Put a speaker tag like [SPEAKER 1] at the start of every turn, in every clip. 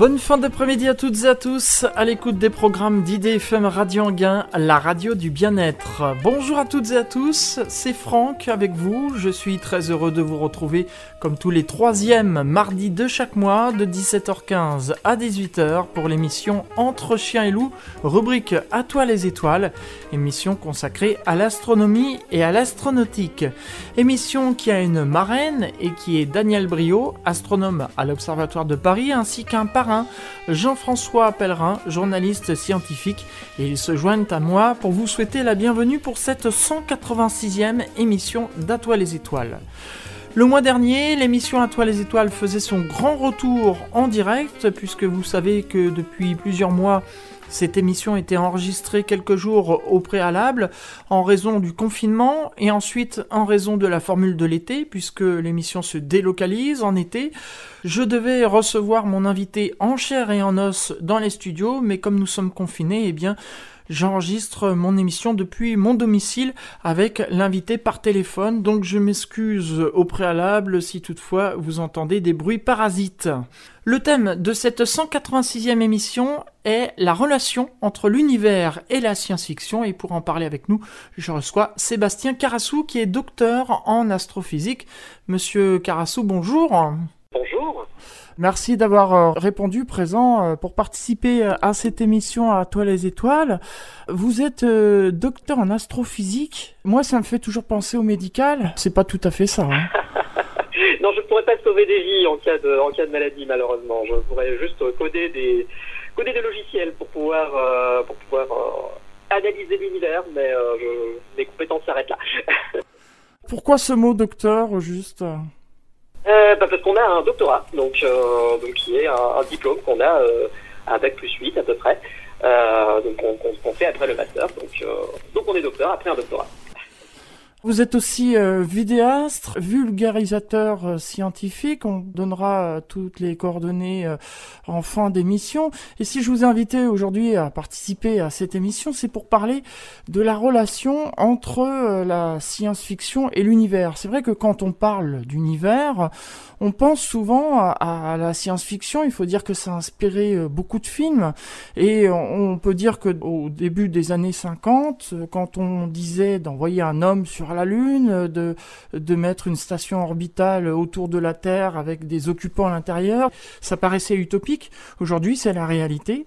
[SPEAKER 1] Bonne fin d'après-midi à toutes et à tous, à l'écoute des programmes d'IDFM Radio Anguin, la radio du bien-être. Bonjour à toutes et à tous, c'est Franck avec vous. Je suis très heureux de vous retrouver comme tous les troisièmes mardis de chaque mois, de 17h15 à 18h pour l'émission Entre chiens et loups, rubrique À toi les étoiles, émission consacrée à l'astronomie et à l'astronautique. Émission qui a une marraine et qui est Daniel Brio, astronome à l'Observatoire de Paris, ainsi qu'un Jean-François Pellerin, journaliste scientifique, et ils se joignent à moi pour vous souhaiter la bienvenue pour cette 186e émission d'Atoile les étoiles. Le mois dernier, l'émission À toi les étoiles faisait son grand retour en direct, puisque vous savez que depuis plusieurs mois, cette émission était enregistrée quelques jours au préalable en raison du confinement et ensuite en raison de la formule de l'été puisque l'émission se délocalise en été. Je devais recevoir mon invité en chair et en os dans les studios mais comme nous sommes confinés, eh bien J'enregistre mon émission depuis mon domicile avec l'invité par téléphone, donc je m'excuse au préalable si toutefois vous entendez des bruits parasites. Le thème de cette 186e émission est la relation entre l'univers et la science-fiction et pour en parler avec nous, je reçois Sébastien Carassou qui est docteur en astrophysique. Monsieur Carassou, bonjour. Merci d'avoir euh, répondu présent euh, pour participer euh, à cette émission à Toi les étoiles. Vous êtes docteur en astrophysique. Moi, ça me fait toujours penser au médical. C'est pas tout à fait ça. Hein.
[SPEAKER 2] non, je ne pourrais pas sauver des vies en cas de, en cas de maladie, malheureusement. Je pourrais juste coder des, coder des logiciels pour pouvoir, pour pouvoir analyser l'univers, mais mes compétences s'arrêtent là.
[SPEAKER 1] Pourquoi ce mot docteur, juste?
[SPEAKER 2] Euh, bah Parce qu'on a un doctorat, donc, euh, donc qui est un, diplôme qu'on a euh, à Bac plus 8 à peu près, euh, donc on, fait après le master, donc, donc on est docteur après un doctorat.
[SPEAKER 1] Vous êtes aussi euh, vidéaste, vulgarisateur euh, scientifique. On donnera euh, toutes les coordonnées en fin d'émission. Et si je vous ai invité aujourd'hui à participer à cette émission, c'est pour parler de la relation entre la science-fiction et l'univers. C'est vrai que quand on parle d'univers, on pense souvent à, la science-fiction. Il faut dire que ça a inspiré beaucoup de films. Et on peut dire que au début des années 50, quand on disait d'envoyer un homme sur la Lune, de, de mettre une station orbitale autour de la Terre avec des occupants à l'intérieur. Ça paraissait utopique. Aujourd'hui, c'est la réalité.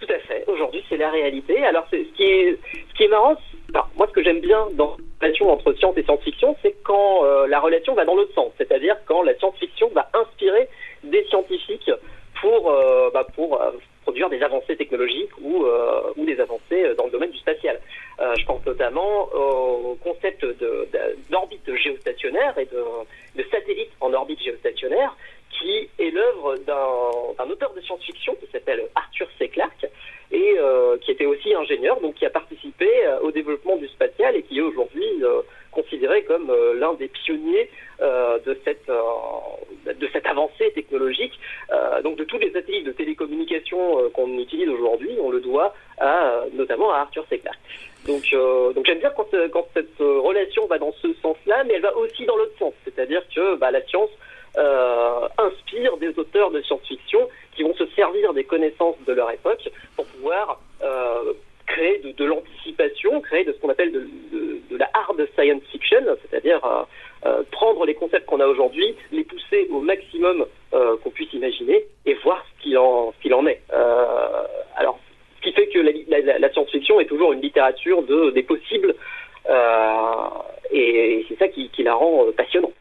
[SPEAKER 2] Tout à fait. Aujourd'hui, c'est la réalité. Alors, ce qui est, ce qui est marrant, moi, ce que j'aime bien dans la relation entre science et science-fiction, c'est quand euh, la relation va dans l'autre sens. C'est-à-dire quand la science-fiction va inspirer des scientifiques pour, euh, bah, pour euh, produire des avancées technologiques ou, ou des avancées dans le domaine du spatial. Euh, je pense notamment au concept d'orbite géostationnaire et de, satellite en orbite géostationnaire, qui est l'œuvre d'un auteur de science-fiction qui s'appelle Arthur C. Clarke et euh, qui était aussi ingénieur, donc qui a participé euh, au développement du spatial et qui est aujourd'hui considéré comme l'un des pionniers de cette de cette avancée technologique. donc de tous les satellites de télécommunication qu'on utilise aujourd'hui, on le doit à, notamment à Arthur C. Clarke. Donc, euh, donc j'aime bien quand, euh, quand cette euh, relation va dans ce sens-là, mais elle va aussi dans l'autre sens, c'est-à-dire que bah, la science euh, inspire des auteurs de science-fiction qui vont se servir des connaissances de leur époque pour pouvoir euh, créer de, de l'anticipation, créer de ce qu'on appelle de, de, de, la hard science fiction, c'est-à-dire euh, prendre les concepts qu'on a aujourd'hui, les pousser au maximum qu'on puisse imaginer et voir ce qu'il en, ce qu'il en est. alors qui fait que la, science-fiction est toujours une littérature de, des possibles, euh, et, c'est ça qui, la rend euh, passionnante.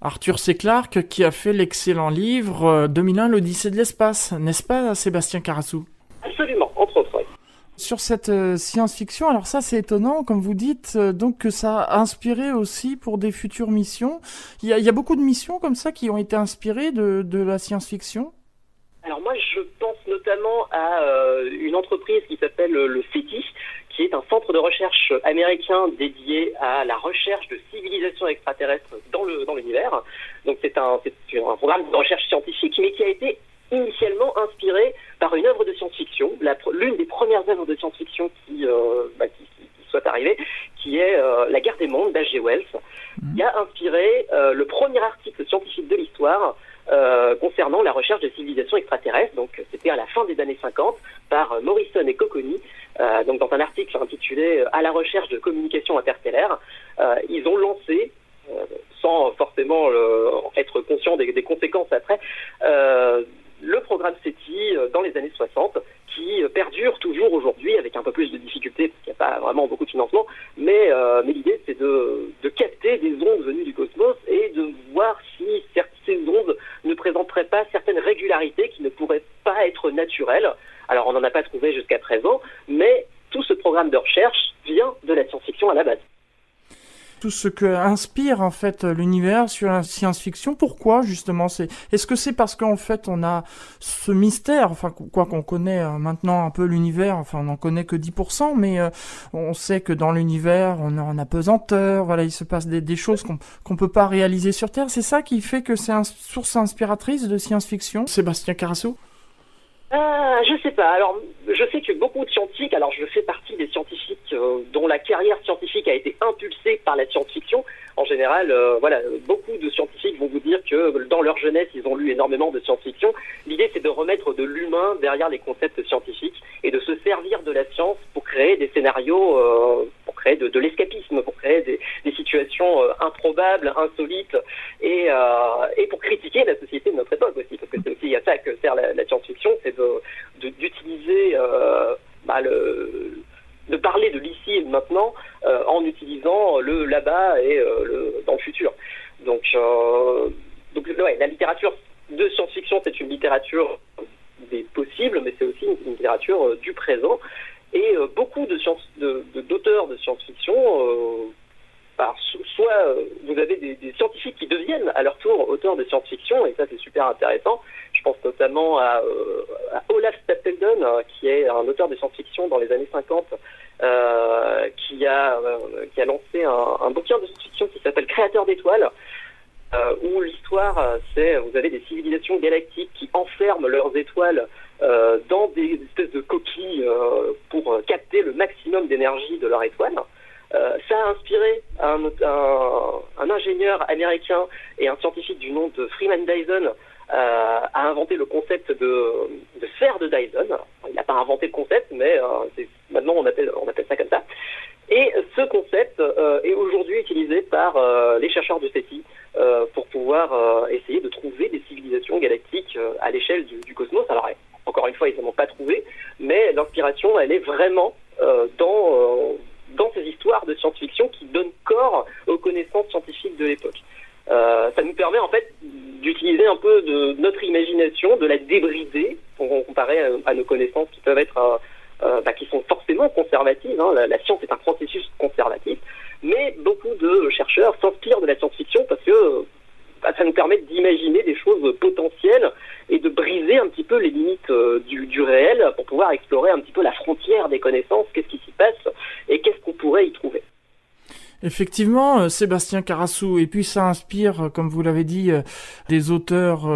[SPEAKER 1] Arthur C. Clarke qui a fait l'excellent livre 2001, euh, l'Odyssée de l'espace, n'est-ce pas Sébastien Carassou?
[SPEAKER 2] Absolument.
[SPEAKER 1] Sur cette science-fiction, alors ça c'est étonnant, comme vous dites, donc que ça a inspiré aussi pour des futures missions. Il y a, beaucoup de missions comme ça qui ont été inspirées de, la science-fiction?
[SPEAKER 2] Alors moi, je pense notamment à euh, une entreprise qui s'appelle le CETI, qui est un centre de recherche américain dédié à la recherche de civilisations extraterrestres dans l'univers. Donc c'est un, un programme de recherche scientifique, mais qui a été initialement inspiré par une œuvre de science-fiction, l'une des premières œuvres de science-fiction qui, euh, bah, qui, soit arrivée, qui est euh, La guerre des mondes d'H.G. Wells, mmh. qui a inspiré le premier article scientifique de l'histoire concernant la recherche de civilisations extraterrestres. Donc c'était à la fin des années 50 par Morrison et Cocconi. donc dans un article intitulé À la recherche de communication interstellaire, ils ont lancé sans forcément être conscient des, des conséquences après, le programme SETI dans les années 60 qui perdure toujours aujourd'hui avec un peu plus de difficultés parce qu'il n'y a pas vraiment beaucoup de financement. Mais, euh, mais l'idée, c'est de, de, capter des ondes venues du cosmos et de voir si ces ondes ne présenteraient pas certaines régularités qui ne pourraient pas être naturelles. Alors, on n'en a pas trouvé jusqu'à présent, mais tout ce programme de recherche vient de la science-fiction à la base
[SPEAKER 1] tout ce que inspire en fait l'univers sur la science-fiction. Pourquoi justement C'est est-ce que c'est parce qu'en fait on a ce mystère, enfin quoi qu'on connaît euh, maintenant un peu l'univers, enfin on n'en connaît que 10%, mais euh, on sait que dans l'univers on est en apesanteur, voilà il se passe des, choses qu'on qu'on peut pas réaliser sur Terre. C'est ça qui fait que c'est une source inspiratrice de science-fiction? Sébastien Carasso
[SPEAKER 2] euh, je sais pas. Alors, je sais que beaucoup de scientifiques, alors je fais partie des scientifiques euh, dont la carrière scientifique a été impulsée par la science-fiction. En général, euh, voilà, beaucoup de scientifiques vont vous dire que dans leur jeunesse, ils ont lu énormément de science-fiction. L'idée, c'est de remettre de l'humain derrière les concepts scientifiques et de se servir de la science pour créer des scénarios, euh, pour créer de, l'escapisme, pour créer des, situations improbables, insolites, et, et pour critiquer la société de notre époque aussi, parce que c'est aussi à ça que sert la, la science-fiction, c'est d'utiliser euh, bah, le, de parler de l'ici et de maintenant euh, en utilisant le là-bas et euh, dans le futur. Donc, donc ouais, la littérature de science-fiction, c'est une littérature des possibles, mais c'est aussi une, littérature du présent. Et beaucoup de science, d'auteurs de science-fiction soit euh, vous avez des, scientifiques qui deviennent à leur tour auteurs de science-fiction, et ça c'est super intéressant. Je pense notamment à, euh, Olaf Stapledon, euh, qui est un auteur de science-fiction dans les années 50, qui, a, qui a lancé un, bouquin de science-fiction qui s'appelle Créateur d'étoiles, où l'histoire, c'est vous avez des civilisations galactiques qui enferment leurs étoiles dans des espèces de coquilles pour capter le maximum d'énergie de leur étoile. Américain et un scientifique du nom de Freeman Dyson euh, à inventer le concept de, de sphère de Dyson. Il n'a pas inventé le concept, mais euh, maintenant on appelle, ça comme ça. Et ce concept euh, est aujourd'hui utilisé par les chercheurs du SETI pour pouvoir essayer de trouver des civilisations galactiques à l'échelle du, du, cosmos. Alors, encore une fois, ils ne l'ont pas trouvé, mais l'inspiration, elle est vraiment dans dans ces histoires de science-fiction qui donnent corps aux connaissances scientifiques de l'époque. Euh, ça nous permet en fait d'utiliser un peu de notre imagination, de la débrider pour comparer à, nos connaissances qui peuvent être, euh, euh, bah, qui sont forcément conservatives. Hein. La, science est un processus conservatif, mais beaucoup de chercheurs s'inspirent de la science-fiction parce que bah, ça nous permet d'imaginer des choses potentielles et de briser un petit peu les limites du, du, réel pour pouvoir explorer un petit peu la frontière des connaissances, qu'est-ce qui s'y passe et qu'est-ce qu'on pourrait y trouver.
[SPEAKER 1] Effectivement, euh, Sébastien Carassou, et puis ça inspire, euh, comme vous l'avez dit, euh, des auteurs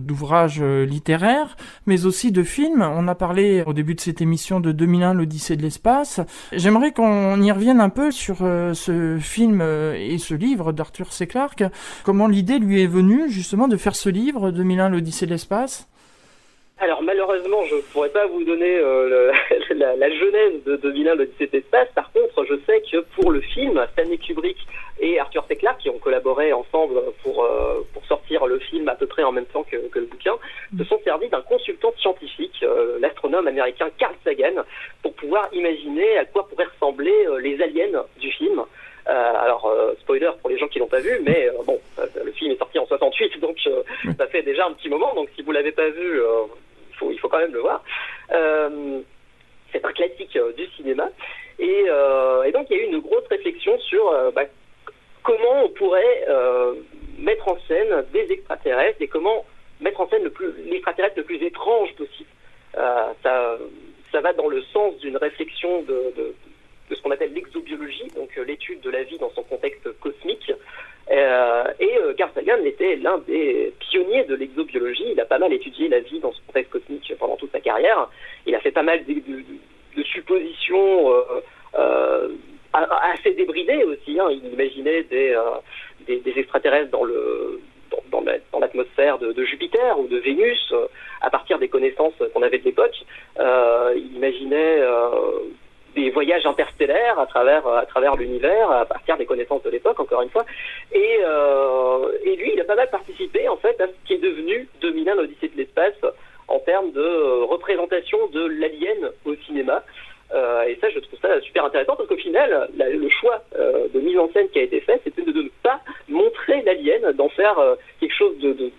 [SPEAKER 1] d'ouvrages littéraires, mais aussi de films. On a parlé au début de cette émission de 2001, l'Odyssée de l'espace. J'aimerais qu'on y revienne un peu sur ce film et ce livre d'Arthur C. Clarke. Comment l'idée lui est venue justement de faire ce livre, 2001, l'Odyssée de l'espace?
[SPEAKER 2] Alors malheureusement, je ne pourrais pas vous donner euh, la, genèse de 2001 de cet espace. Par contre, je sais que pour le film, Stanley Kubrick et Arthur C. Qui ont collaboré ensemble pour, euh, pour sortir le film à peu près en même temps que, que le bouquin, se sont servis d'un consultant scientifique, euh, l'astronome américain Carl Sagan, pour pouvoir imaginer à quoi pourraient ressembler les aliens du film. Alors, spoiler pour les gens qui l'ont pas vu, mais bon, le film est sorti en 68, donc ça fait déjà un petit moment. Donc, si vous l'avez pas vu, il faut quand même le voir. Euh, c'est un classique euh, du cinéma. Et, euh, et, donc il y a eu une grosse réflexion sur bah, comment on pourrait mettre en scène des extraterrestres et comment mettre en scène l'extraterrestre le, le plus étrange possible. ça, ça va dans le sens d'une réflexion de, de, de, ce qu'on appelle l'exobiologie, donc l'étude de la vie dans son contexte cosmique. Euh, et euh, Carl Sagan était l'un des pionniers de l'exobiologie. Il a pas mal étudié la vie dans ce contexte cosmique pendant toute sa carrière. Il a fait pas mal de, suppositions euh, euh assez débridées aussi. Hein. Il imaginait des, des, extraterrestres dans le dans l'atmosphère de, de, Jupiter ou de Vénus à partir des connaissances qu'on avait de l'époque. il imaginait des voyages interstellaires à travers à travers l'univers à partir des connaissances de l'époque encore une fois. Et, euh, et lui il a pas mal participé en fait à ce qui est devenu 2001 l'Odyssée de l'espace en termes de représentation de l'alien au cinéma. Euh, et ça je trouve ça super intéressant parce qu'au final le choix euh, de mise en scène qui a été fait c'était de, ne pas montrer l'alien d'en faire euh, quelque chose de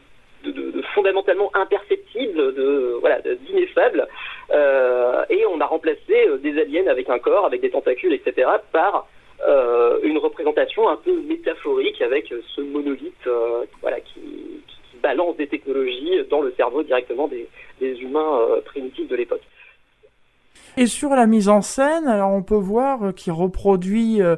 [SPEAKER 2] de, fondamentalement imperceptible, de voilà, d'ineffable, euh, et on a remplacé euh, des aliens avec un corps, avec des tentacules, etc., par euh, une représentation un peu métaphorique avec ce monolithe, voilà, qui, balance des technologies dans le cerveau directement des, humains primitifs de l'époque.
[SPEAKER 1] Et sur la mise en scène, alors on peut voir qu'il reproduit euh,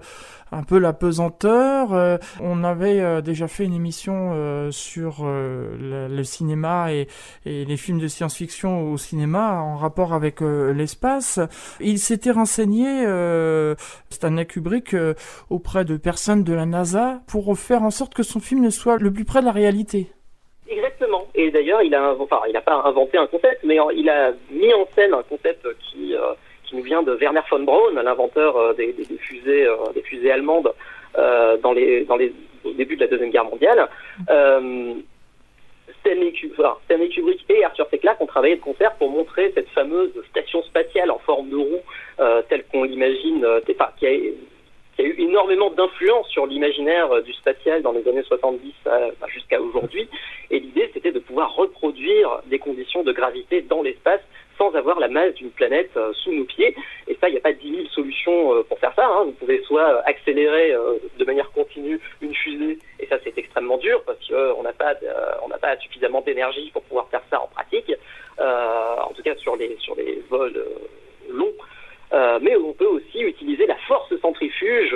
[SPEAKER 1] un peu la pesanteur. Euh, on avait euh, déjà fait une émission euh, sur le, cinéma et, et, les films de science-fiction au cinéma en rapport avec l'espace. Il s'était renseigné, Stanley Kubrick, auprès de personnes de la NASA pour faire en sorte que son film ne soit le plus près de la réalité.
[SPEAKER 2] Exactement. Et d'ailleurs, il n'a pas inventé un concept, mais il a mis en scène un concept qui qui nous vient de Werner von Braun, l'inventeur euh, des, fusées, euh, des fusées allemandes euh, dans les, dans les, au début de la Deuxième Guerre mondiale. Stanley, Kubrick et Arthur C. Clarke ont travaillé de concert pour montrer cette fameuse station spatiale en forme de roue, euh, telle qu'on l'imagine, qui a eu énormément d'influence sur l'imaginaire du spatial dans les années 70 jusqu'à aujourd'hui. Et l'idée, c'était de pouvoir reproduire des conditions de gravité dans l'espace sans avoir la masse d'une planète euh, sous nos pieds. Et ça, il n'y a pas 10 000 solutions euh, pour faire ça. Hein. Vous pouvez soit accélérer euh, de manière continue une fusée, et ça c'est extrêmement dur parce qu'on n'a pas, pas suffisamment d'énergie pour pouvoir faire ça en pratique. en tout cas sur les sur les vols longs. Euh, mais on peut aussi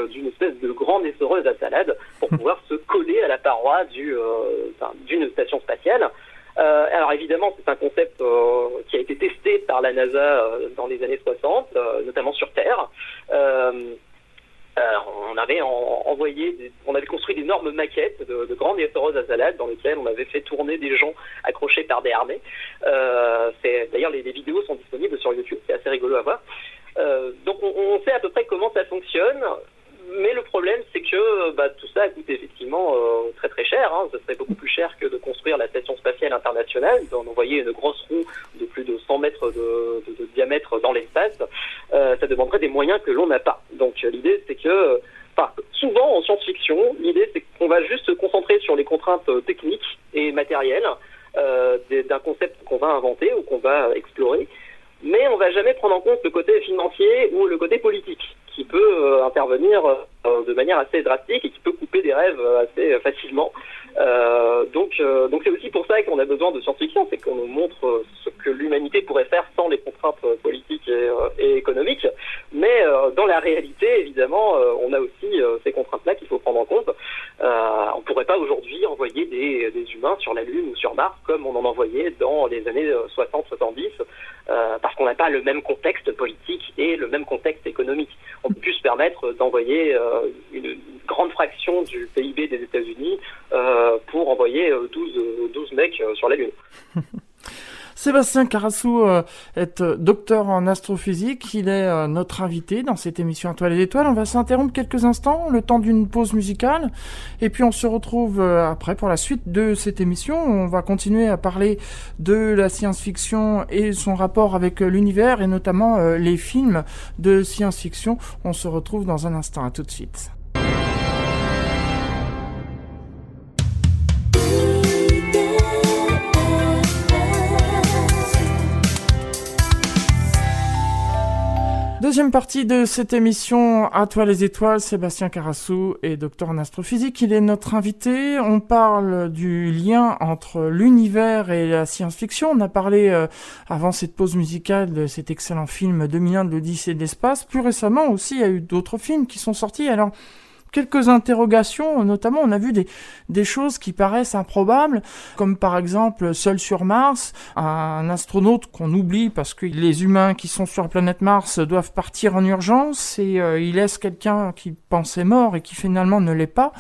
[SPEAKER 2] d'une espèce de grande essoreuse à salade pour pouvoir se coller à la paroi du, euh, d'une station spatiale. Euh, alors évidemment, c'est un concept euh, qui a été testé par la NASA euh, dans les années 60, notamment sur Terre. on avait envoyé, des, on avait construit d'énormes maquettes de, de grandes essoreuses à salade dans lesquelles on avait fait tourner des gens accrochés par des harnais. D'ailleurs, les, les, vidéos sont disponibles sur YouTube, c'est assez rigolo à voir. donc on, on, sait à peu près comment ça fonctionne mais le problème, c'est que bah, tout ça coûte effectivement euh, très très cher. Hein. Ce serait beaucoup plus cher que de construire la station spatiale internationale, d'en envoyer une grosse roue de plus de 100 mètres de, de, de diamètre dans l'espace. Euh, ça demanderait des moyens que l'on n'a pas. Donc l'idée, c'est que, enfin, souvent en science-fiction, l'idée, c'est qu'on va juste se concentrer sur les contraintes techniques et matérielles euh, d'un concept qu'on va inventer ou qu'on va explorer mais on va jamais prendre en compte le côté financier ou le côté politique qui peut euh, intervenir euh, de manière assez drastique et qui peut couper des rêves euh, assez facilement. Euh, donc, euh, donc c'est aussi pour ça qu'on a besoin de science-fiction, c'est qu'on nous montre ce que l'humanité pourrait faire sans les contraintes politiques et, économiques. Mais dans la réalité, évidemment, on a aussi ces contraintes-là qu'il faut prendre en compte. on ne pourrait pas aujourd'hui envoyer des, humains sur la Lune ou sur Mars comme on en envoyait dans les années 60-70, parce qu'on n'a pas le même contexte politique et le même contexte économique. On peut plus se permettre d'envoyer une grande fraction du PIB des États-Unis euh, pour envoyer 12, euh, 12 euh, mecs sur la Lune.
[SPEAKER 1] Sébastien Carassou est docteur en astrophysique. Il est notre invité dans cette émission Étoiles et Étoiles. On va s'interrompre quelques instants, le temps d'une pause musicale. Et puis on se retrouve après pour la suite de cette émission. On va continuer à parler de la science-fiction et son rapport avec l'univers et notamment les films de science-fiction. On se retrouve dans un instant. À tout de suite. Deuxième partie de cette émission À toi les étoiles, Sébastien Carassou est docteur en astrophysique. Il est notre invité. On parle du lien entre l'univers et la science-fiction. On a parlé euh, avant cette pause musicale de cet excellent film 2001 de l'Odyssée de l'espace. Plus récemment aussi, il y a eu d'autres films qui sont sortis. Alors, quelques interrogations, notamment on a vu des, des choses qui paraissent improbables, comme par exemple seul sur Mars, un astronaute qu'on oublie parce que les humains qui sont sur la planète Mars doivent partir en urgence et euh, il laisse quelqu'un qui pensait mort et qui finalement ne l'est pas,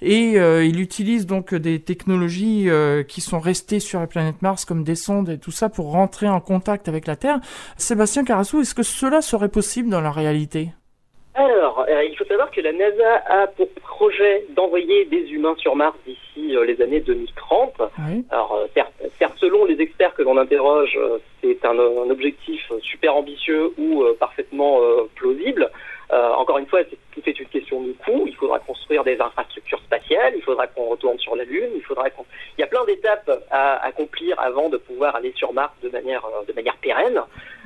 [SPEAKER 1] et euh, il utilise donc des technologies euh, qui sont restées sur la planète Mars comme des sondes et tout ça pour rentrer en contact avec la Terre. Sébastien Carassou, est-ce que cela serait possible dans la réalité?
[SPEAKER 2] Alors, euh, il faut savoir que la NASA a pour projet d'envoyer des humains sur Mars d'ici euh, les années 2030. Alors, euh, certes, selon les experts que l'on interroge, c'est un, un, objectif super ambitieux ou parfaitement plausible. Encore une fois, tout est une question de coût. Il faudra construire des infrastructures spatiales, il faudra qu'on retourne sur la Lune, il faudra qu'on... Il y a plein d'étapes à accomplir avant de pouvoir aller sur Mars de manière, de manière pérenne.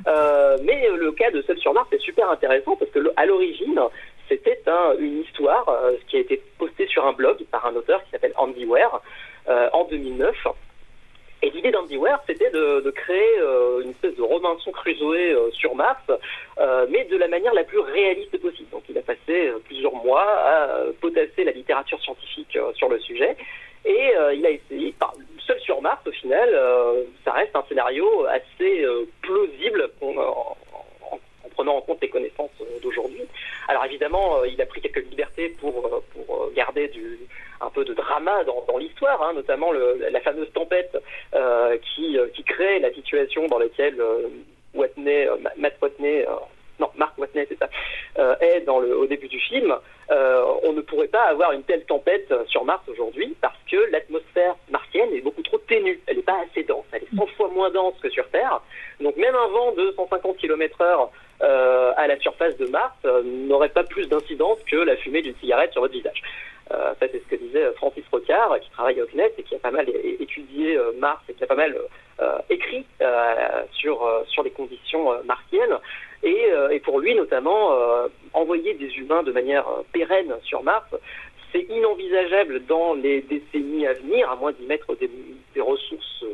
[SPEAKER 2] Euh, mais le cas de Seul sur Mars est super intéressant parce que à l'origine, c'était une histoire euh, qui a été postée sur un blog par un auteur qui s'appelle Andy Ware euh, en 2009. Et l'idée d'Andy Ware, c'était de, de, créer euh, une espèce de Robinson Crusoe sur Mars, mais de la manière la plus réaliste possible. Donc il a passé plusieurs mois à potasser la littérature scientifique sur le sujet, et il a essayé, enfin, seul sur Mars, au final, ça reste un scénario assez plausible prenant en compte les connaissances euh, d'aujourd'hui. Alors évidemment, euh, il a pris quelques libertés pour, euh, pour garder un peu de drama dans, l'histoire, hein, notamment la fameuse tempête qui, qui crée la situation dans laquelle Watney, Matt Watney, non, Mark Watney, est dans le, au début du film. on ne pourrait pas avoir une telle tempête sur Mars aujourd'hui parce que l'atmosphère martienne est beaucoup trop ténue. Elle n'est pas assez dense. Elle est 100 fois moins dense que sur Terre. Donc même un vent de 150 km/h euh, à la surface de Mars euh, n'aurait pas plus d'incidence que la fumée d'une cigarette sur votre visage. Euh, ça, c'est ce que disait Francis Rocard, qui travaille au CNES et qui a pas mal étudié Mars et qui a pas mal écrit sur, les conditions martiennes. Et, pour lui, notamment, envoyer des humains de manière pérenne sur Mars, c'est inenvisageable dans les décennies à venir, à moins d'y mettre des ressources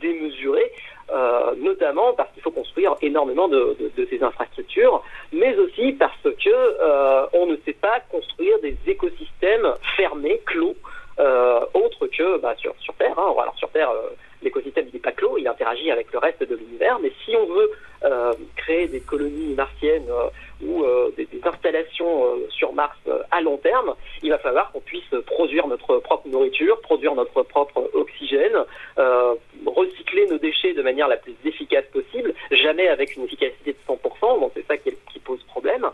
[SPEAKER 2] démesurées. Euh, notamment parce qu'il faut construire énormément de, ces infrastructures, mais aussi parce que euh, on ne sait pas construire des écosystèmes fermés, clos, euh, autres que bah, sur, Terre. Hein. Alors sur Terre, l'écosystème n'est pas clos, il interagit avec le reste de l'univers, mais si on veut créer des colonies martiennes ou des, des, installations sur Mars à long terme, il va falloir qu'on puisse produire notre propre nourriture, produire notre propre oxygène, recycler nos déchets de manière la plus efficace possible, jamais avec une efficacité de 100%, donc c'est ça qui, pose problème.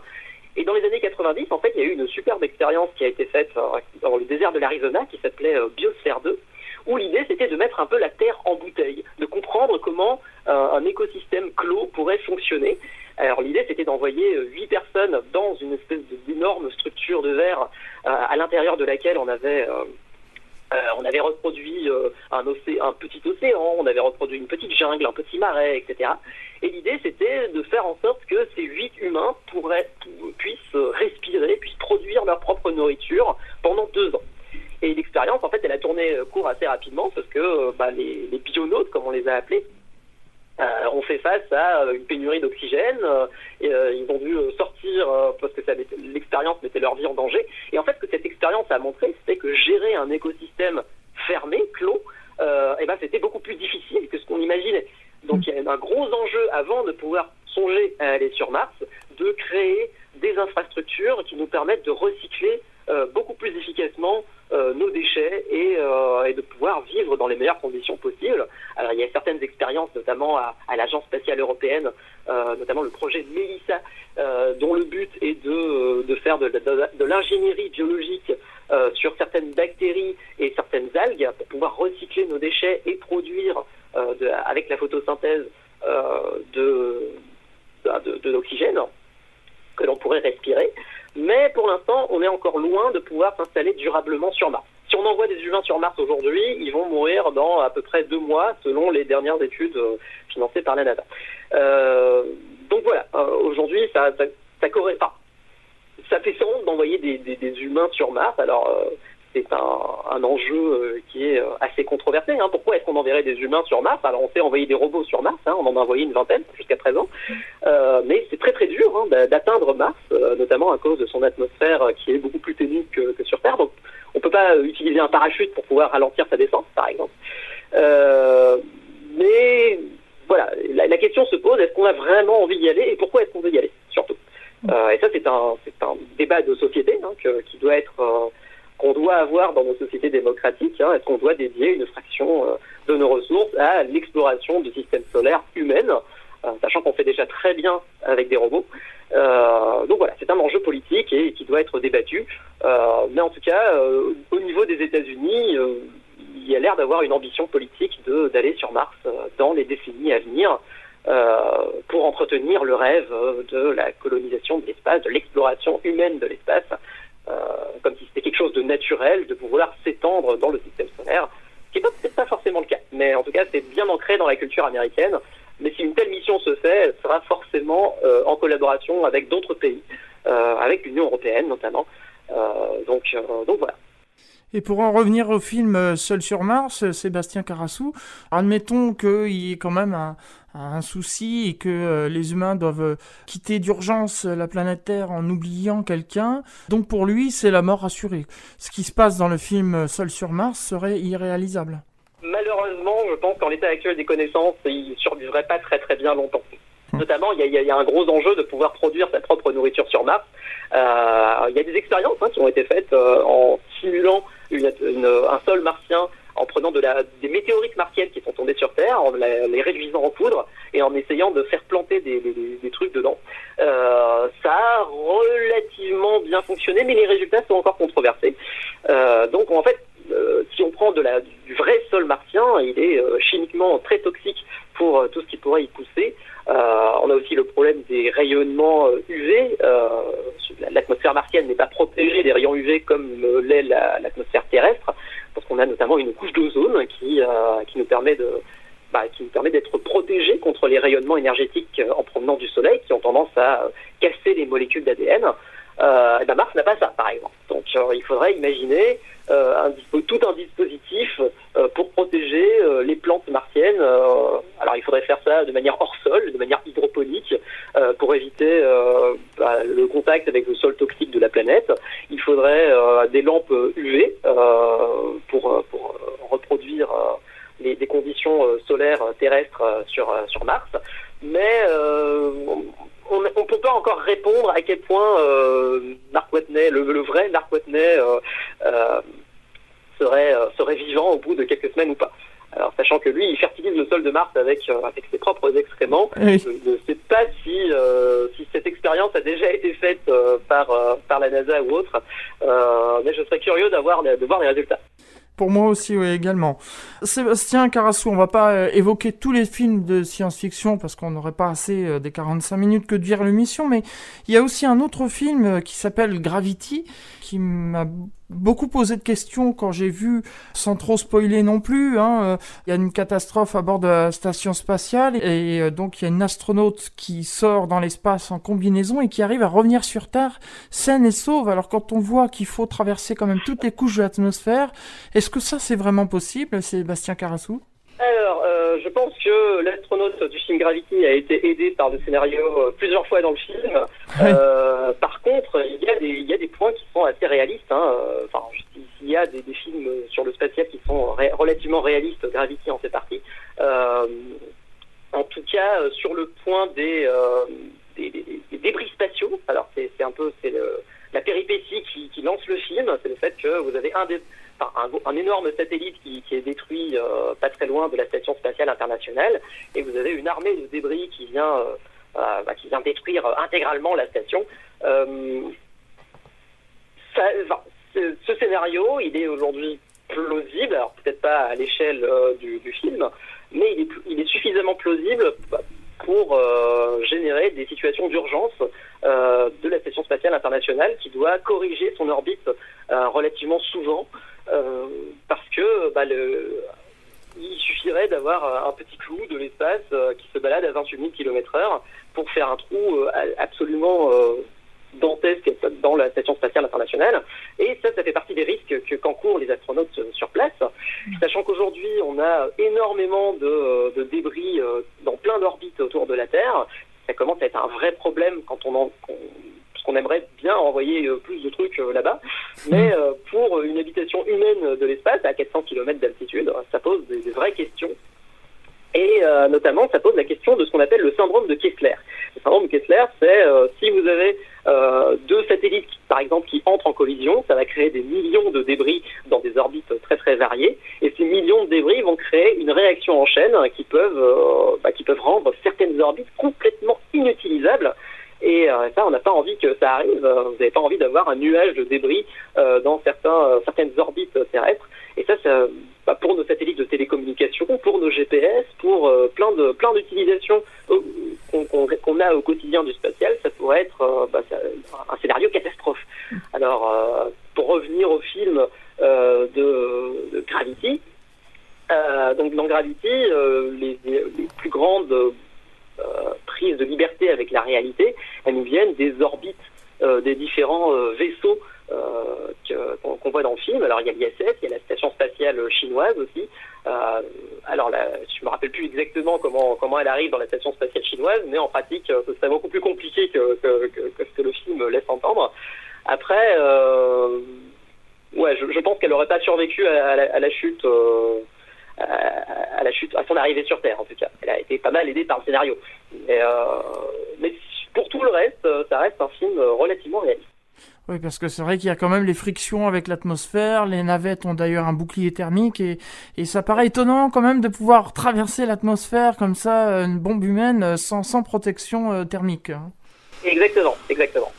[SPEAKER 2] Et dans les années 90, en fait, il y a eu une superbe expérience qui a été faite euh, dans le désert de l'Arizona qui s'appelait euh, Biosphère 2, où l'idée c'était de mettre un peu la terre en bouteille, de comprendre comment euh, un écosystème clos pourrait fonctionner. Alors l'idée c'était d'envoyer huit personnes dans une espèce d'énorme structure de verre à l'intérieur de laquelle on avait euh, on avait reproduit euh, un, un petit océan, on avait reproduit une petite jungle, un petit marais, etc. Et l'idée, c'était de faire en sorte que ces huit humains pourraient, puissent respirer, puissent produire leur propre nourriture pendant deux ans. Et l'expérience, en fait, elle a tourné court assez rapidement parce que bah, les, les bionautes, comme on les a appelés, euh, ont fait face à une pénurie d'oxygène. Euh, euh, ils ont dû sortir parce que l'expérience mettait leur vie en danger. Et en fait, ce que cette expérience a montré, c'était que gérer un écosystème fermé, clos, eh ben, c'était beaucoup plus difficile que ce qu'on imaginait. Donc il y a un gros enjeu avant de pouvoir songer à aller sur Mars, de créer des infrastructures qui nous permettent de recycler beaucoup plus efficacement euh, nos déchets et, euh, et, de pouvoir vivre dans les meilleures conditions possibles. Alors il y a certaines expériences, notamment à, l'Agence spatiale européenne, euh, notamment le projet Melissa, euh, dont le but est de, de faire de, de, de l'ingénierie biologique euh, sur certaines bactéries et certaines algues pour pouvoir recycler nos déchets et produire avec la photosynthèse de, de l'oxygène que l'on pourrait respirer. Mais pour l'instant, on est encore loin de pouvoir s'installer durablement sur Mars. Si on envoie des humains sur Mars aujourd'hui, ils vont mourir dans à peu près deux mois, selon les dernières études euh, financées par la NASA. Euh, donc voilà, euh, aujourd'hui, ça, ça, ça, ça, fait sens d'envoyer des, des, des, humains sur Mars. Alors, c'est un, enjeu qui est assez controversé. Hein. Pourquoi est-ce qu'on enverrait des humains sur Mars? Alors on sait envoyer des robots sur Mars, hein. on en a envoyé une vingtaine jusqu'à présent, mais c'est très très dur hein, d'atteindre Mars, notamment à cause de son atmosphère qui est beaucoup plus ténue que, sur Terre. Donc on peut pas utiliser un parachute pour pouvoir ralentir sa descente, par exemple. mais voilà, la, question se pose est-ce qu'on a vraiment envie d'y aller et pourquoi est-ce qu'on veut y aller, surtout? Euh, et ça, c'est un, un débat de société qui doit être euh, qu'on doit avoir dans nos sociétés démocratiques. Hein. est-ce qu'on doit dédier une fraction euh, de nos ressources à l'exploration du système solaire humain, sachant qu'on fait déjà très bien avec des robots. donc voilà, c'est un enjeu politique et qui doit être débattu. mais en tout cas, au niveau des États-Unis, il y a l'air d'avoir une ambition politique d'aller sur Mars dans les décennies à venir. Euh, pour entretenir le rêve de la colonisation de l'espace, de l'exploration humaine de l'espace, euh, comme si c'était quelque chose de naturel, de pouvoir s'étendre dans le système solaire, ce qui n'est pas forcément le cas, mais en tout cas c'est bien ancré dans la culture américaine. Mais si une telle mission se fait, elle sera forcément euh, en collaboration avec d'autres pays, avec l'Union européenne notamment. donc, donc voilà.
[SPEAKER 1] Et pour en revenir au film Seul sur Mars, Sébastien Carassou, admettons qu'il y ait quand même un, un souci et que euh, les humains doivent euh, quitter d'urgence la planète Terre en oubliant quelqu'un. Donc pour lui, c'est la mort assurée. Ce qui se passe dans le film Seul sur Mars serait irréalisable.
[SPEAKER 2] Malheureusement, je pense qu'en l'état actuel des connaissances, il ne survivrait pas très très bien longtemps. Hum. Notamment, il y, a, un gros enjeu de pouvoir produire sa propre nourriture sur Mars. Euh, il y a des expériences hein, qui ont été faites en simulant un sol martien en prenant de la, des météorites martiennes qui sont tombées sur Terre, en les réduisant en poudre et en essayant de faire planter des, trucs dedans. Euh, ça a relativement bien fonctionné, mais les résultats sont encore controversés. Euh, donc en fait, euh, si on prend de la, du vrai sol martien, il est chimiquement très toxique pour tout ce qui pourrait y pousser. on a aussi le problème des rayonnements UV. L'atmosphère martienne n'est pas protégée des rayons UV comme l'est l'atmosphère terrestre qu'on a notamment une couche d'ozone qui, euh, nous permet de bah, qui nous permet d'être protégé contre les rayonnements énergétiques euh, en provenant du Soleil, qui ont tendance à euh, casser les molécules d'ADN. Euh, ben Mars n'a pas ça, par exemple. Donc il faudrait imaginer euh, un, tout un dispositif euh, pour protéger les plantes martiennes. alors il faudrait faire ça de manière hors sol, de manière hydroponique, pour éviter bah, le contact avec le sol toxique de la planète. Il faudrait des lampes UV pour, pour reproduire les, des conditions solaires terrestres sur, sur Mars. Mais on ne peut pas encore répondre à quel point euh, Watney, le, vrai Mark Watney, euh, euh, serait, serait vivant au bout de quelques semaines ou pas. Alors, sachant que lui, il fertilise le sol de Mars avec, avec ses propres excréments, je ne sais pas si, si cette expérience a déjà été faite par, par la NASA ou autre, mais je serais curieux d'avoir, de voir les résultats.
[SPEAKER 1] Pour moi aussi, oui, également. Sébastien Carassou, on va pas euh, évoquer tous les films de science-fiction parce qu'on n'aurait pas assez euh, des 45 minutes que de dire l'émission, mais il y a aussi un autre film euh, qui s'appelle Gravity, qui m'a beaucoup posé de questions quand j'ai vu, sans trop spoiler non plus, hein, euh, il y a une catastrophe à bord de la station spatiale et euh, donc il y a une astronaute qui sort dans l'espace en combinaison et qui arrive à revenir sur Terre saine et sauve. Alors quand on voit qu'il faut traverser quand même toutes les couches de l'atmosphère, est-ce que ça c'est vraiment possible, Sébastien Carassou
[SPEAKER 2] alors, euh, je pense que l'astronaute du film Gravity a été aidé par le scénario plusieurs fois dans le film. par contre, il y, a des, il y a des points qui sont assez réalistes. Hein. Enfin, il y a des, films sur le spatial qui sont relativement réalistes, Gravity en fait partie. Euh, en tout cas, euh, sur le point des, euh, débris spatiaux, alors c'est un peu c'est la péripétie qui, lance le film, c'est le fait que vous avez un, un, énorme satellite qui, est détruit pas très loin de la station spatiale internationale, et vous avez une armée de débris qui vient, bah, qui vient détruire intégralement la station. Ce, scénario, il est aujourd'hui plausible, alors peut-être pas à l'échelle euh, du, film, mais il est, suffisamment plausible pour euh, générer des situations d'urgence euh, de la Station spatiale internationale qui doit corriger son orbite relativement souvent parce que bah, il suffirait d'avoir un petit clou de l'espace qui se balade à 28 000 km/h pour faire un trou absolument dantesque dans la station spatiale internationale. Et ça, ça fait partie des risques que qu'encourent les astronautes sur place, sachant qu'aujourd'hui, on a énormément de, débris dans plein d'orbites autour de la Terre. Ça commence à être un vrai problème quand on en, parce qu'on aimerait bien envoyer plus de trucs là-bas. Mais pour une habitation humaine de l'espace à 400 km d'altitude, ça pose des vraies questions et euh, notamment, ça pose la question de ce qu'on appelle le syndrome de Kessler. Le syndrome de Kessler, c'est euh, si vous avez euh, deux satellites, par exemple, qui entrent en collision, ça va créer des millions de débris dans des orbites très très variées, et ces millions de débris vont créer une réaction en chaîne qui peuvent, bah, qui peuvent rendre certaines orbites complètement inutilisables. Et ça, on n'a pas envie que ça arrive. Vous n'avez pas envie d'avoir un nuage de débris dans certains, certaines orbites terrestres. Et ça, ça bah, pour nos satellites de télécommunication, pour nos GPS, pour euh, plein de plein d'utilisations euh, qu'on a au quotidien du spatial, ça pourrait être euh, bah, un scénario catastrophe. Alors, pour revenir au film de, Gravity, donc dans Gravity, les, les, plus grandes prises de liberté avec la réalité, elles nous viennent des orbites des différents vaisseaux euh, qu'on voit dans le film. Alors il y a l'ISS, il y a la station spatiale chinoise aussi. Euh, alors là, je me rappelle plus exactement comment comment elle arrive dans la station spatiale chinoise, mais en pratique, euh, c'est beaucoup plus compliqué que, ce que le film laisse entendre. Après, ouais, je, pense qu'elle n'aurait pas survécu à, la, chute. à, la chute, à son arrivée sur Terre en tout cas. Elle a été pas mal aidée par le scénario. mais pour tout le reste, ça reste un film relativement réaliste.
[SPEAKER 1] Oui, parce que c'est vrai qu'il y a quand même les frictions avec l'atmosphère. Les navettes ont d'ailleurs un bouclier thermique et, et ça paraît étonnant quand même de pouvoir traverser l'atmosphère comme ça, une bombe humaine, euh, sans, sans protection euh, thermique. Hein.
[SPEAKER 2] Exactement, exactement.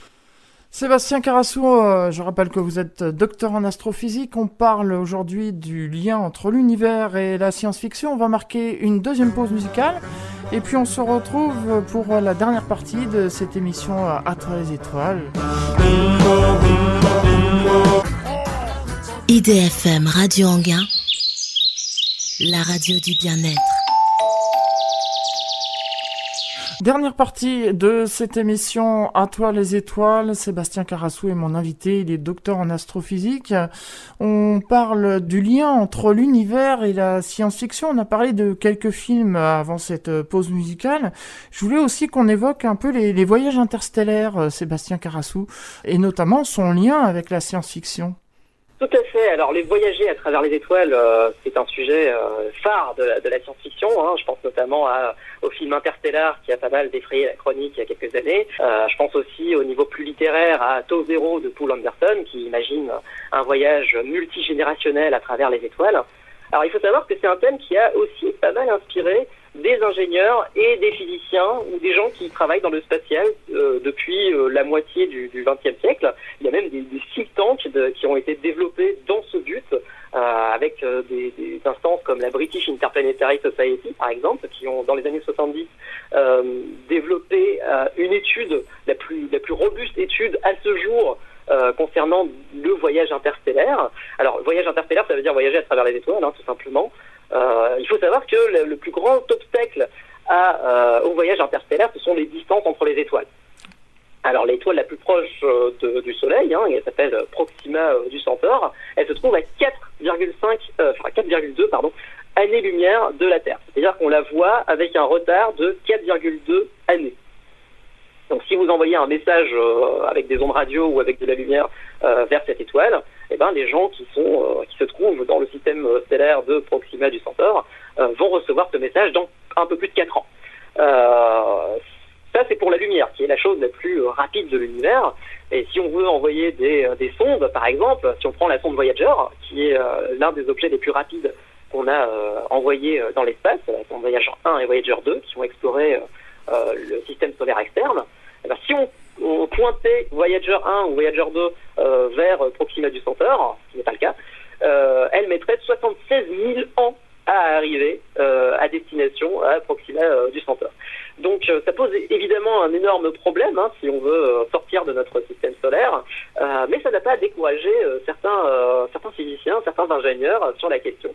[SPEAKER 1] Sébastien Carassou, euh, je rappelle que vous êtes docteur en astrophysique. On parle aujourd'hui du lien entre l'univers et la science-fiction. On va marquer une deuxième pause musicale. Et puis on se retrouve pour la dernière partie de cette émission À toi les étoiles.
[SPEAKER 3] IDFM Radio Anguin, la radio du bien-être.
[SPEAKER 1] Dernière partie de cette émission À toi les étoiles. Sébastien Carassou est mon invité. Il est docteur en astrophysique. On parle du lien entre l'univers et la science-fiction. On a parlé de quelques films avant cette pause musicale. Je voulais aussi qu'on évoque un peu les, voyages interstellaires, euh, Sébastien Carassou, et notamment son lien avec la science-fiction.
[SPEAKER 2] Tout à fait. Alors, les voyager à travers les étoiles, euh, c'est un sujet euh, phare de, la science-fiction. Hein. Je pense notamment au film Interstellar qui a pas mal défrayé la chronique il y a quelques années. Euh, je pense aussi au niveau plus littéraire à Tau Zero de Paul Anderson qui imagine un voyage multigénérationnel à travers les étoiles. Alors, il faut savoir que c'est un thème qui a aussi pas mal inspiré des ingénieurs et des physiciens ou des gens qui travaillent dans le spatial euh, depuis euh, la moitié du XXe siècle. Il y a même des, des think tanks qui ont été développés dans ce but, euh, avec des, des, instances comme la British Interplanetary Society, par exemple, qui ont, dans les années 70, développé une étude, la plus, la plus robuste étude à ce jour concernant le voyage interstellaire. Alors, voyage interstellaire, ça veut dire voyager à travers les étoiles, hein, tout simplement. Euh, il faut savoir que le, plus grand obstacle euh, au voyage interstellaire, ce sont les distances entre les étoiles. Alors l'étoile la plus proche euh, du Soleil, hein, elle s'appelle Proxima du Centaure, elle se trouve à 4,5, enfin 4,2 pardon, années-lumière de la Terre. C'est-à-dire qu'on la voit avec un retard de 4,2 années. Donc si vous envoyez un message avec des ondes radio ou avec de la lumière vers cette étoile, eh ben, les gens qui, sont, euh, qui se trouvent dans le système euh, stellaire de Proxima du Centaure euh, vont recevoir ce message dans un peu plus de 4 ans. ça, c'est pour la lumière, qui est la chose la plus rapide de l'univers. Et si on veut envoyer des, des, sondes, par exemple, si on prend la sonde Voyager, qui est l'un des objets les plus rapides qu'on a envoyé dans l'espace, la sonde Voyager 1 et Voyager 2, qui ont exploré le système solaire externe, eh ben, si on pointait Voyager 1 ou Voyager 2 euh, vers Proxima du Centaure, ce qui n'est pas le cas, euh, elle mettrait 76 000 ans à arriver euh, à destination à Proxima du Centaure. Donc ça pose évidemment un énorme problème hein, si on veut sortir de notre système solaire, mais ça n'a pas découragé certains, certains physiciens, certains ingénieurs sur la question.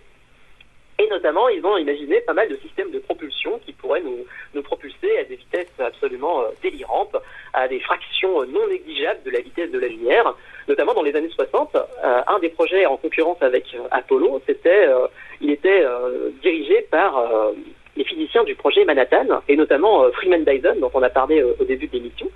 [SPEAKER 2] Et notamment, ils ont imaginé pas mal de systèmes de propulsion qui pourraient nous, propulser à des vitesses absolument euh, délirantes, à des fractions non négligeables de la vitesse de la lumière. Notamment dans les années 60, euh, un des projets en concurrence avec euh, Apollo, c'était, il était dirigé par les physiciens du projet Manhattan, et notamment Freeman Dyson, dont on a parlé au début de l'émission,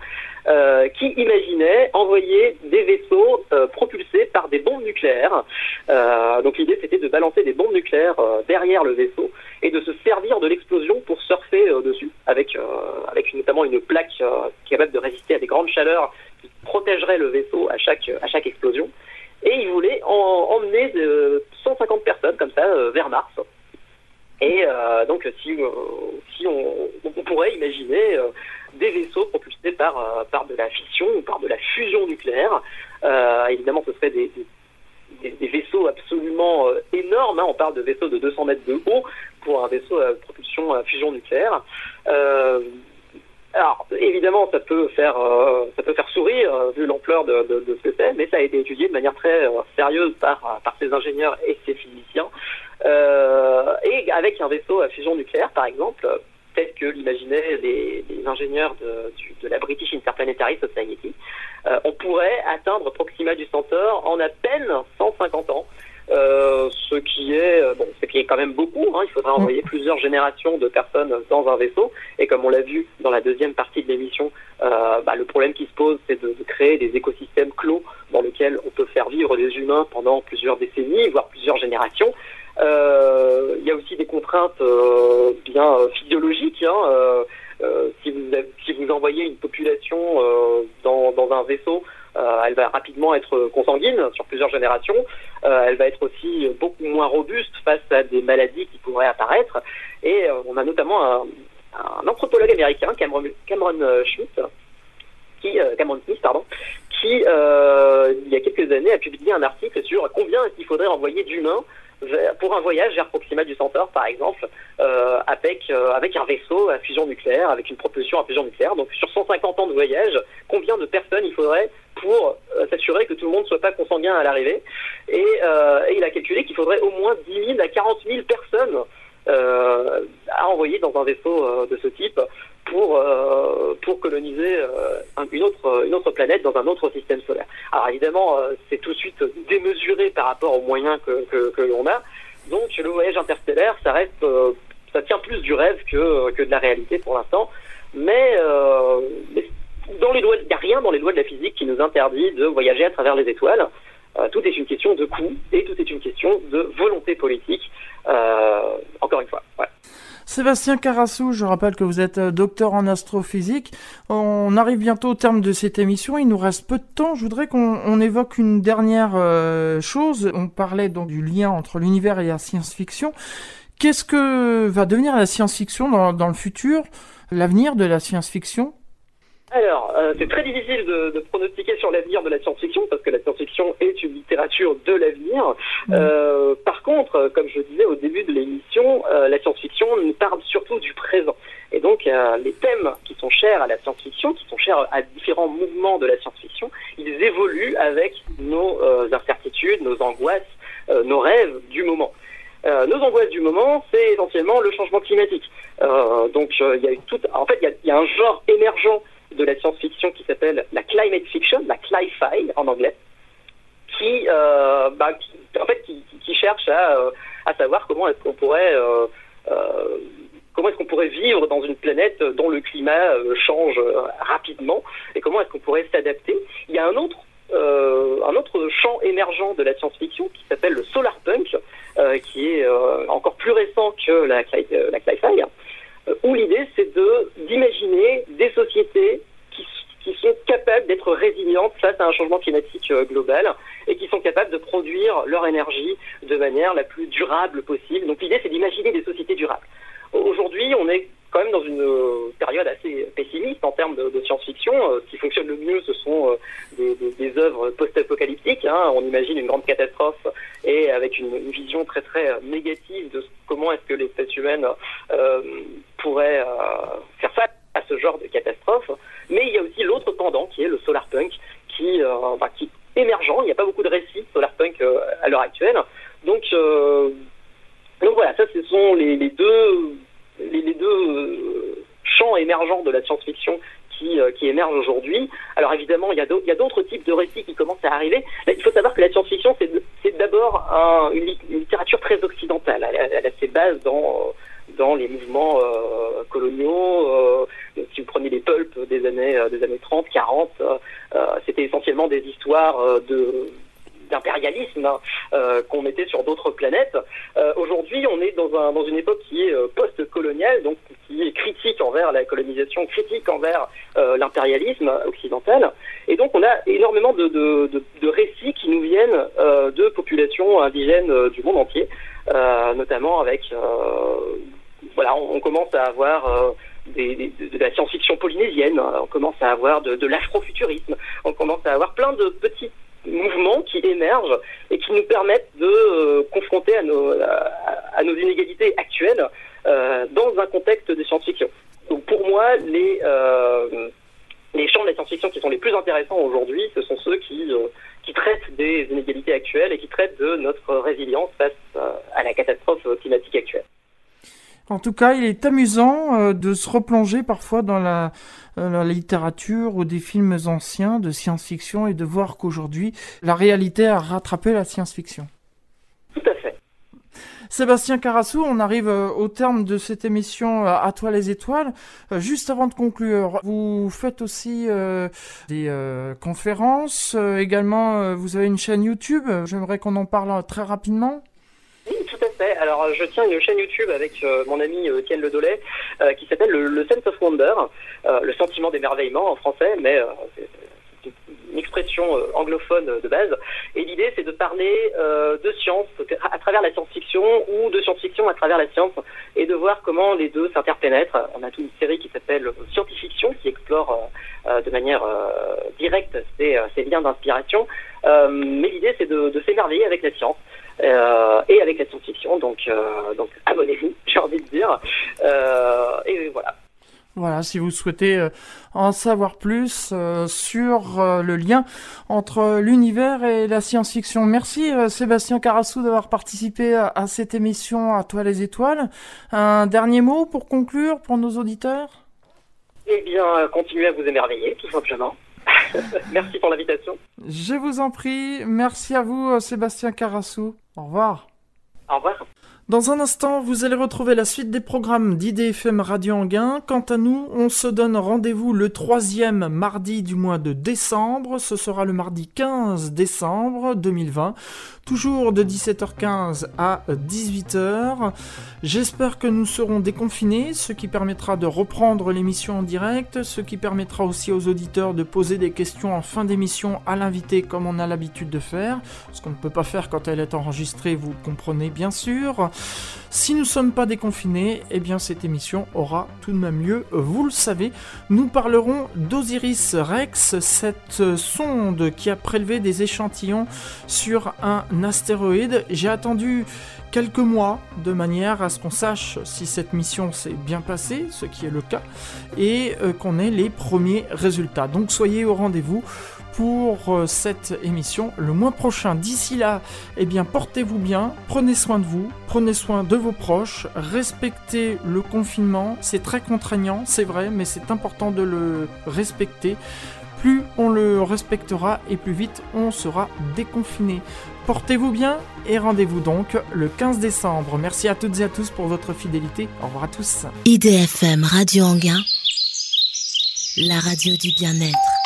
[SPEAKER 2] euh, qui imaginait envoyer des vaisseaux euh, propulsés par des bombes nucléaires. Euh, donc l'idée c'était de balancer des bombes nucléaires derrière le vaisseau et de se servir de l'explosion pour surfer dessus, avec, avec notamment une plaque capable de résister à des grandes chaleurs qui protégerait le vaisseau à chaque, à chaque explosion. Et il voulait emmener 150 personnes comme ça vers Mars. Et donc, si, si on, pourrait imaginer des vaisseaux propulsés par, euh, par de la fission ou par de la fusion nucléaire. Euh, évidemment, ce serait des, vaisseaux absolument euh, énormes. Hein. On parle de vaisseaux de 200 mètres de haut pour un vaisseau à propulsion à fusion nucléaire. alors, évidemment, ça peut faire, ça peut faire sourire vu l'ampleur de, de, ce que c'est, mais ça a été étudié de manière très sérieuse par, par ces ingénieurs et ces physiciens. Et avec un vaisseau à fusion nucléaire, par exemple, tel que l'imaginaient les, ingénieurs de, de, la British Interplanetary Society, euh, on pourrait atteindre Proxima du Centaure en à peine 150 ans. Euh, ce qui est euh, bon, ce qui est quand même beaucoup. Hein. Il faudrait envoyer plusieurs générations de personnes dans un vaisseau. Et comme on l'a vu dans la deuxième partie de l'émission, euh, bah, le problème qui se pose, c'est de, de, créer des écosystèmes clos dans lesquels on peut faire vivre des humains pendant plusieurs décennies, voire plusieurs générations. Euh, il y a aussi des contraintes euh, bien euh, physiologiques. Hein, si, vous envoyez une population dans, un vaisseau, elle va rapidement être consanguine sur plusieurs générations. elle va être aussi beaucoup moins robuste face à des maladies qui pourraient apparaître. Et on a notamment un, anthropologue américain, Cameron, Cameron qui, Cameron Smith, pardon, qui, il y a quelques années, a publié un article sur combien qu'il faudrait envoyer d'humains pour un voyage vers Proxima du Centaure, par exemple, euh, avec, euh, avec un vaisseau à fusion nucléaire, avec une propulsion à fusion nucléaire. Donc sur 150 ans de voyage, combien de personnes il faudrait pour euh, s'assurer que tout le monde ne soit pas consanguin à l'arrivée? Et, et, il a calculé qu'il faudrait au moins 10 000 à 40 000 personnes à envoyer dans un vaisseau de ce type pour, euh, pour coloniser euh, une, autre, une autre planète dans un autre système solaire. Alors évidemment, euh, c'est tout de suite démesuré par rapport aux moyens que, que, que l'on a. Donc le voyage interstellaire, ça reste, ça tient plus du rêve que, que de la réalité pour l'instant. Mais, dans les il n'y a rien dans les lois de la physique qui nous interdit de voyager à travers les étoiles. tout est une question de coût et tout est une question de volonté politique. encore une fois. Ouais.
[SPEAKER 1] Sébastien Carassou, je rappelle que vous êtes euh, docteur en astrophysique. On arrive bientôt au terme de cette émission. Il nous reste peu de temps. Je voudrais qu'on évoque une dernière euh, chose. On parlait donc du lien entre l'univers et la science-fiction. Qu'est-ce que va devenir la science-fiction dans, dans le futur? L'avenir de la science-fiction?
[SPEAKER 2] Alors, euh, c'est très difficile de, de, pronostiquer sur l'avenir de la science-fiction parce que la science-fiction est une littérature de l'avenir. Mmh. Euh, par contre, comme je disais au début de l'émission, euh, la science-fiction nous parle surtout du présent. Et donc, euh, les thèmes qui sont chers à la science-fiction, qui sont chers à différents mouvements de la science-fiction, ils évoluent avec nos euh, incertitudes, nos angoisses, nos rêves du moment. Euh, nos angoisses du moment, c'est essentiellement le changement climatique. Euh, donc, il y a tout. En fait, il y, y, a un genre émergent de la science-fiction qui s'appelle la climate fiction, la cli-fi en anglais, qui, euh, bah, en fait, qui, cherche à, euh, à, savoir comment est-ce qu'on pourrait euh, comment est-ce pourrait vivre dans une planète dont le climat change rapidement et comment est-ce qu'on pourrait s'adapter. Il y a un autre un autre champ émergent de la science-fiction qui s'appelle le solar punk, qui est encore plus récent que la, la euh, où l'idée c'est de d'imaginer des sociétés qui, qui sont capables d'être résilientes face à un changement climatique euh, global et qui sont capables de produire leur énergie de manière la plus durable possible. Donc l'idée c'est d'imaginer des sociétés durables. Aujourd'hui, on est quand même dans une euh, période assez pessimiste en termes de, science-fiction. ce qui fonctionne le mieux, ce sont des, des, œuvres post-apocalyptiques. Hein. On imagine une grande catastrophe et avec une, vision très très négative de comment est-ce que l'espèce humaine euh, pourrait euh, faire face à ce genre de catastrophe. Mais il y a aussi l'autre pendant qui est le solar punk, qui, euh, est émergent. Il n'y a pas beaucoup de récits solar punk à l'heure actuelle. Donc voilà, ça ce sont les deux, les, deux euh, champs émergents de la science-fiction qui, euh, qui émergent aujourd'hui. Alors évidemment, il y a d'autres types de récits qui commencent à arriver. Il faut savoir que la science-fiction, c'est d'abord un, une, littérature très occidentale. Elle, a ses bases dans dans les mouvements euh, coloniaux. Si vous prenez les pulps des années des années 30, 40, c'était essentiellement des histoires de d'impérialisme hein, euh, qu'on mettait sur d'autres planètes. Euh, aujourd'hui, on est dans, un, dans une époque qui est euh, post-coloniale, donc qui est critique envers la colonisation, critique envers l'impérialisme occidental. Et donc, on a énormément de, de, récits qui nous viennent de populations indigènes du monde entier, notamment avec, voilà, on, commence à avoir de la science-fiction polynésienne, on commence à avoir de, de l'afrofuturisme, on commence à avoir plein de petites mouvements qui émergent et qui nous permettent de euh, confronter à nos, à, nos inégalités actuelles euh, dans un contexte de science-fiction. Donc pour moi, les, euh, les champs de la science-fiction qui sont les plus intéressants aujourd'hui, ce sont ceux qui, euh, qui traitent des inégalités actuelles et qui traitent de notre résilience face euh, à la catastrophe climatique actuelle.
[SPEAKER 1] En tout cas, il est amusant euh, de se replonger parfois dans la, euh, la, littérature ou des films anciens de science-fiction et de voir qu'aujourd'hui, la réalité a rattrapé la science-fiction.
[SPEAKER 2] Tout à fait.
[SPEAKER 1] Sébastien Carassou, on arrive euh, au terme de cette émission euh, À toi les étoiles. Euh, juste avant de conclure, vous faites aussi euh, des euh, conférences. également, vous avez une chaîne YouTube. J'aimerais qu'on en parle très rapidement.
[SPEAKER 2] Oui, tout à fait. Alors, je tiens une chaîne YouTube avec euh, mon ami Étienne Le Dollet euh, qui s'appelle le, Sense of Wonder, euh, le sentiment d'émerveillement en français, mais c'est une expression anglophone de base. Et l'idée, c'est de parler de science à travers la science-fiction ou de science-fiction à travers la science et de voir comment les deux s'interpénètrent. On a toute une série qui s'appelle Scientifiction qui explore de manière directe ces, ces liens d'inspiration. mais l'idée, c'est de s'émerveiller avec la science euh, et avec la science-fiction. Donc, euh, donc abonnez-vous, j'ai envie de dire. Euh, et voilà.
[SPEAKER 1] Voilà, si vous souhaitez en savoir plus euh, sur euh, le lien entre l'univers et la science-fiction. Merci euh, Sébastien Carassou d'avoir participé à, à, cette émission à toi les étoiles. Un dernier mot pour conclure pour nos auditeurs?
[SPEAKER 2] Eh bien, continuez à vous émerveiller, tout simplement. Merci pour l'invitation.
[SPEAKER 1] Je vous en prie. Merci à vous, Sébastien Carassou. Au revoir.
[SPEAKER 2] Au revoir.
[SPEAKER 1] Dans un instant, vous allez retrouver la suite des programmes d'IDFM Radio Anguin. Quant à nous, on se donne rendez-vous le troisième mardi du mois de décembre. Ce sera le mardi 15 décembre 2020, toujours de 17h15 à 18h. J'espère que nous serons déconfinés, ce qui permettra de reprendre l'émission en direct, ce qui permettra aussi aux auditeurs de poser des questions en fin d'émission à l'invité comme on a l'habitude de faire, ce qu'on ne peut pas faire quand elle est enregistrée, vous comprenez bien sûr. Si nous ne sommes pas déconfinés, eh bien cette émission aura tout de même lieu, vous le savez. Nous parlerons d'Osiris Rex, cette sonde qui a prélevé des échantillons sur astéroïde. J'ai attendu quelques mois de manière à ce qu'on sache si cette mission s'est bien passée, ce qui est le cas, et euh, qu'on ait les premiers résultats. Donc soyez au rendez-vous pour euh, cette émission le mois prochain. D'ici là, eh bien, portez-vous bien, prenez soin de vous, prenez soin de vos proches, respectez le confinement. C'est très contraignant, c'est vrai, mais c'est important de le respecter. Plus on le respectera et plus vite on sera déconfiné. Portez-vous bien et rendez-vous donc le 15 décembre. Merci à toutes et à tous pour votre fidélité. Au revoir à tous.
[SPEAKER 3] IDFM Radio Anguin, la radio du bien-être.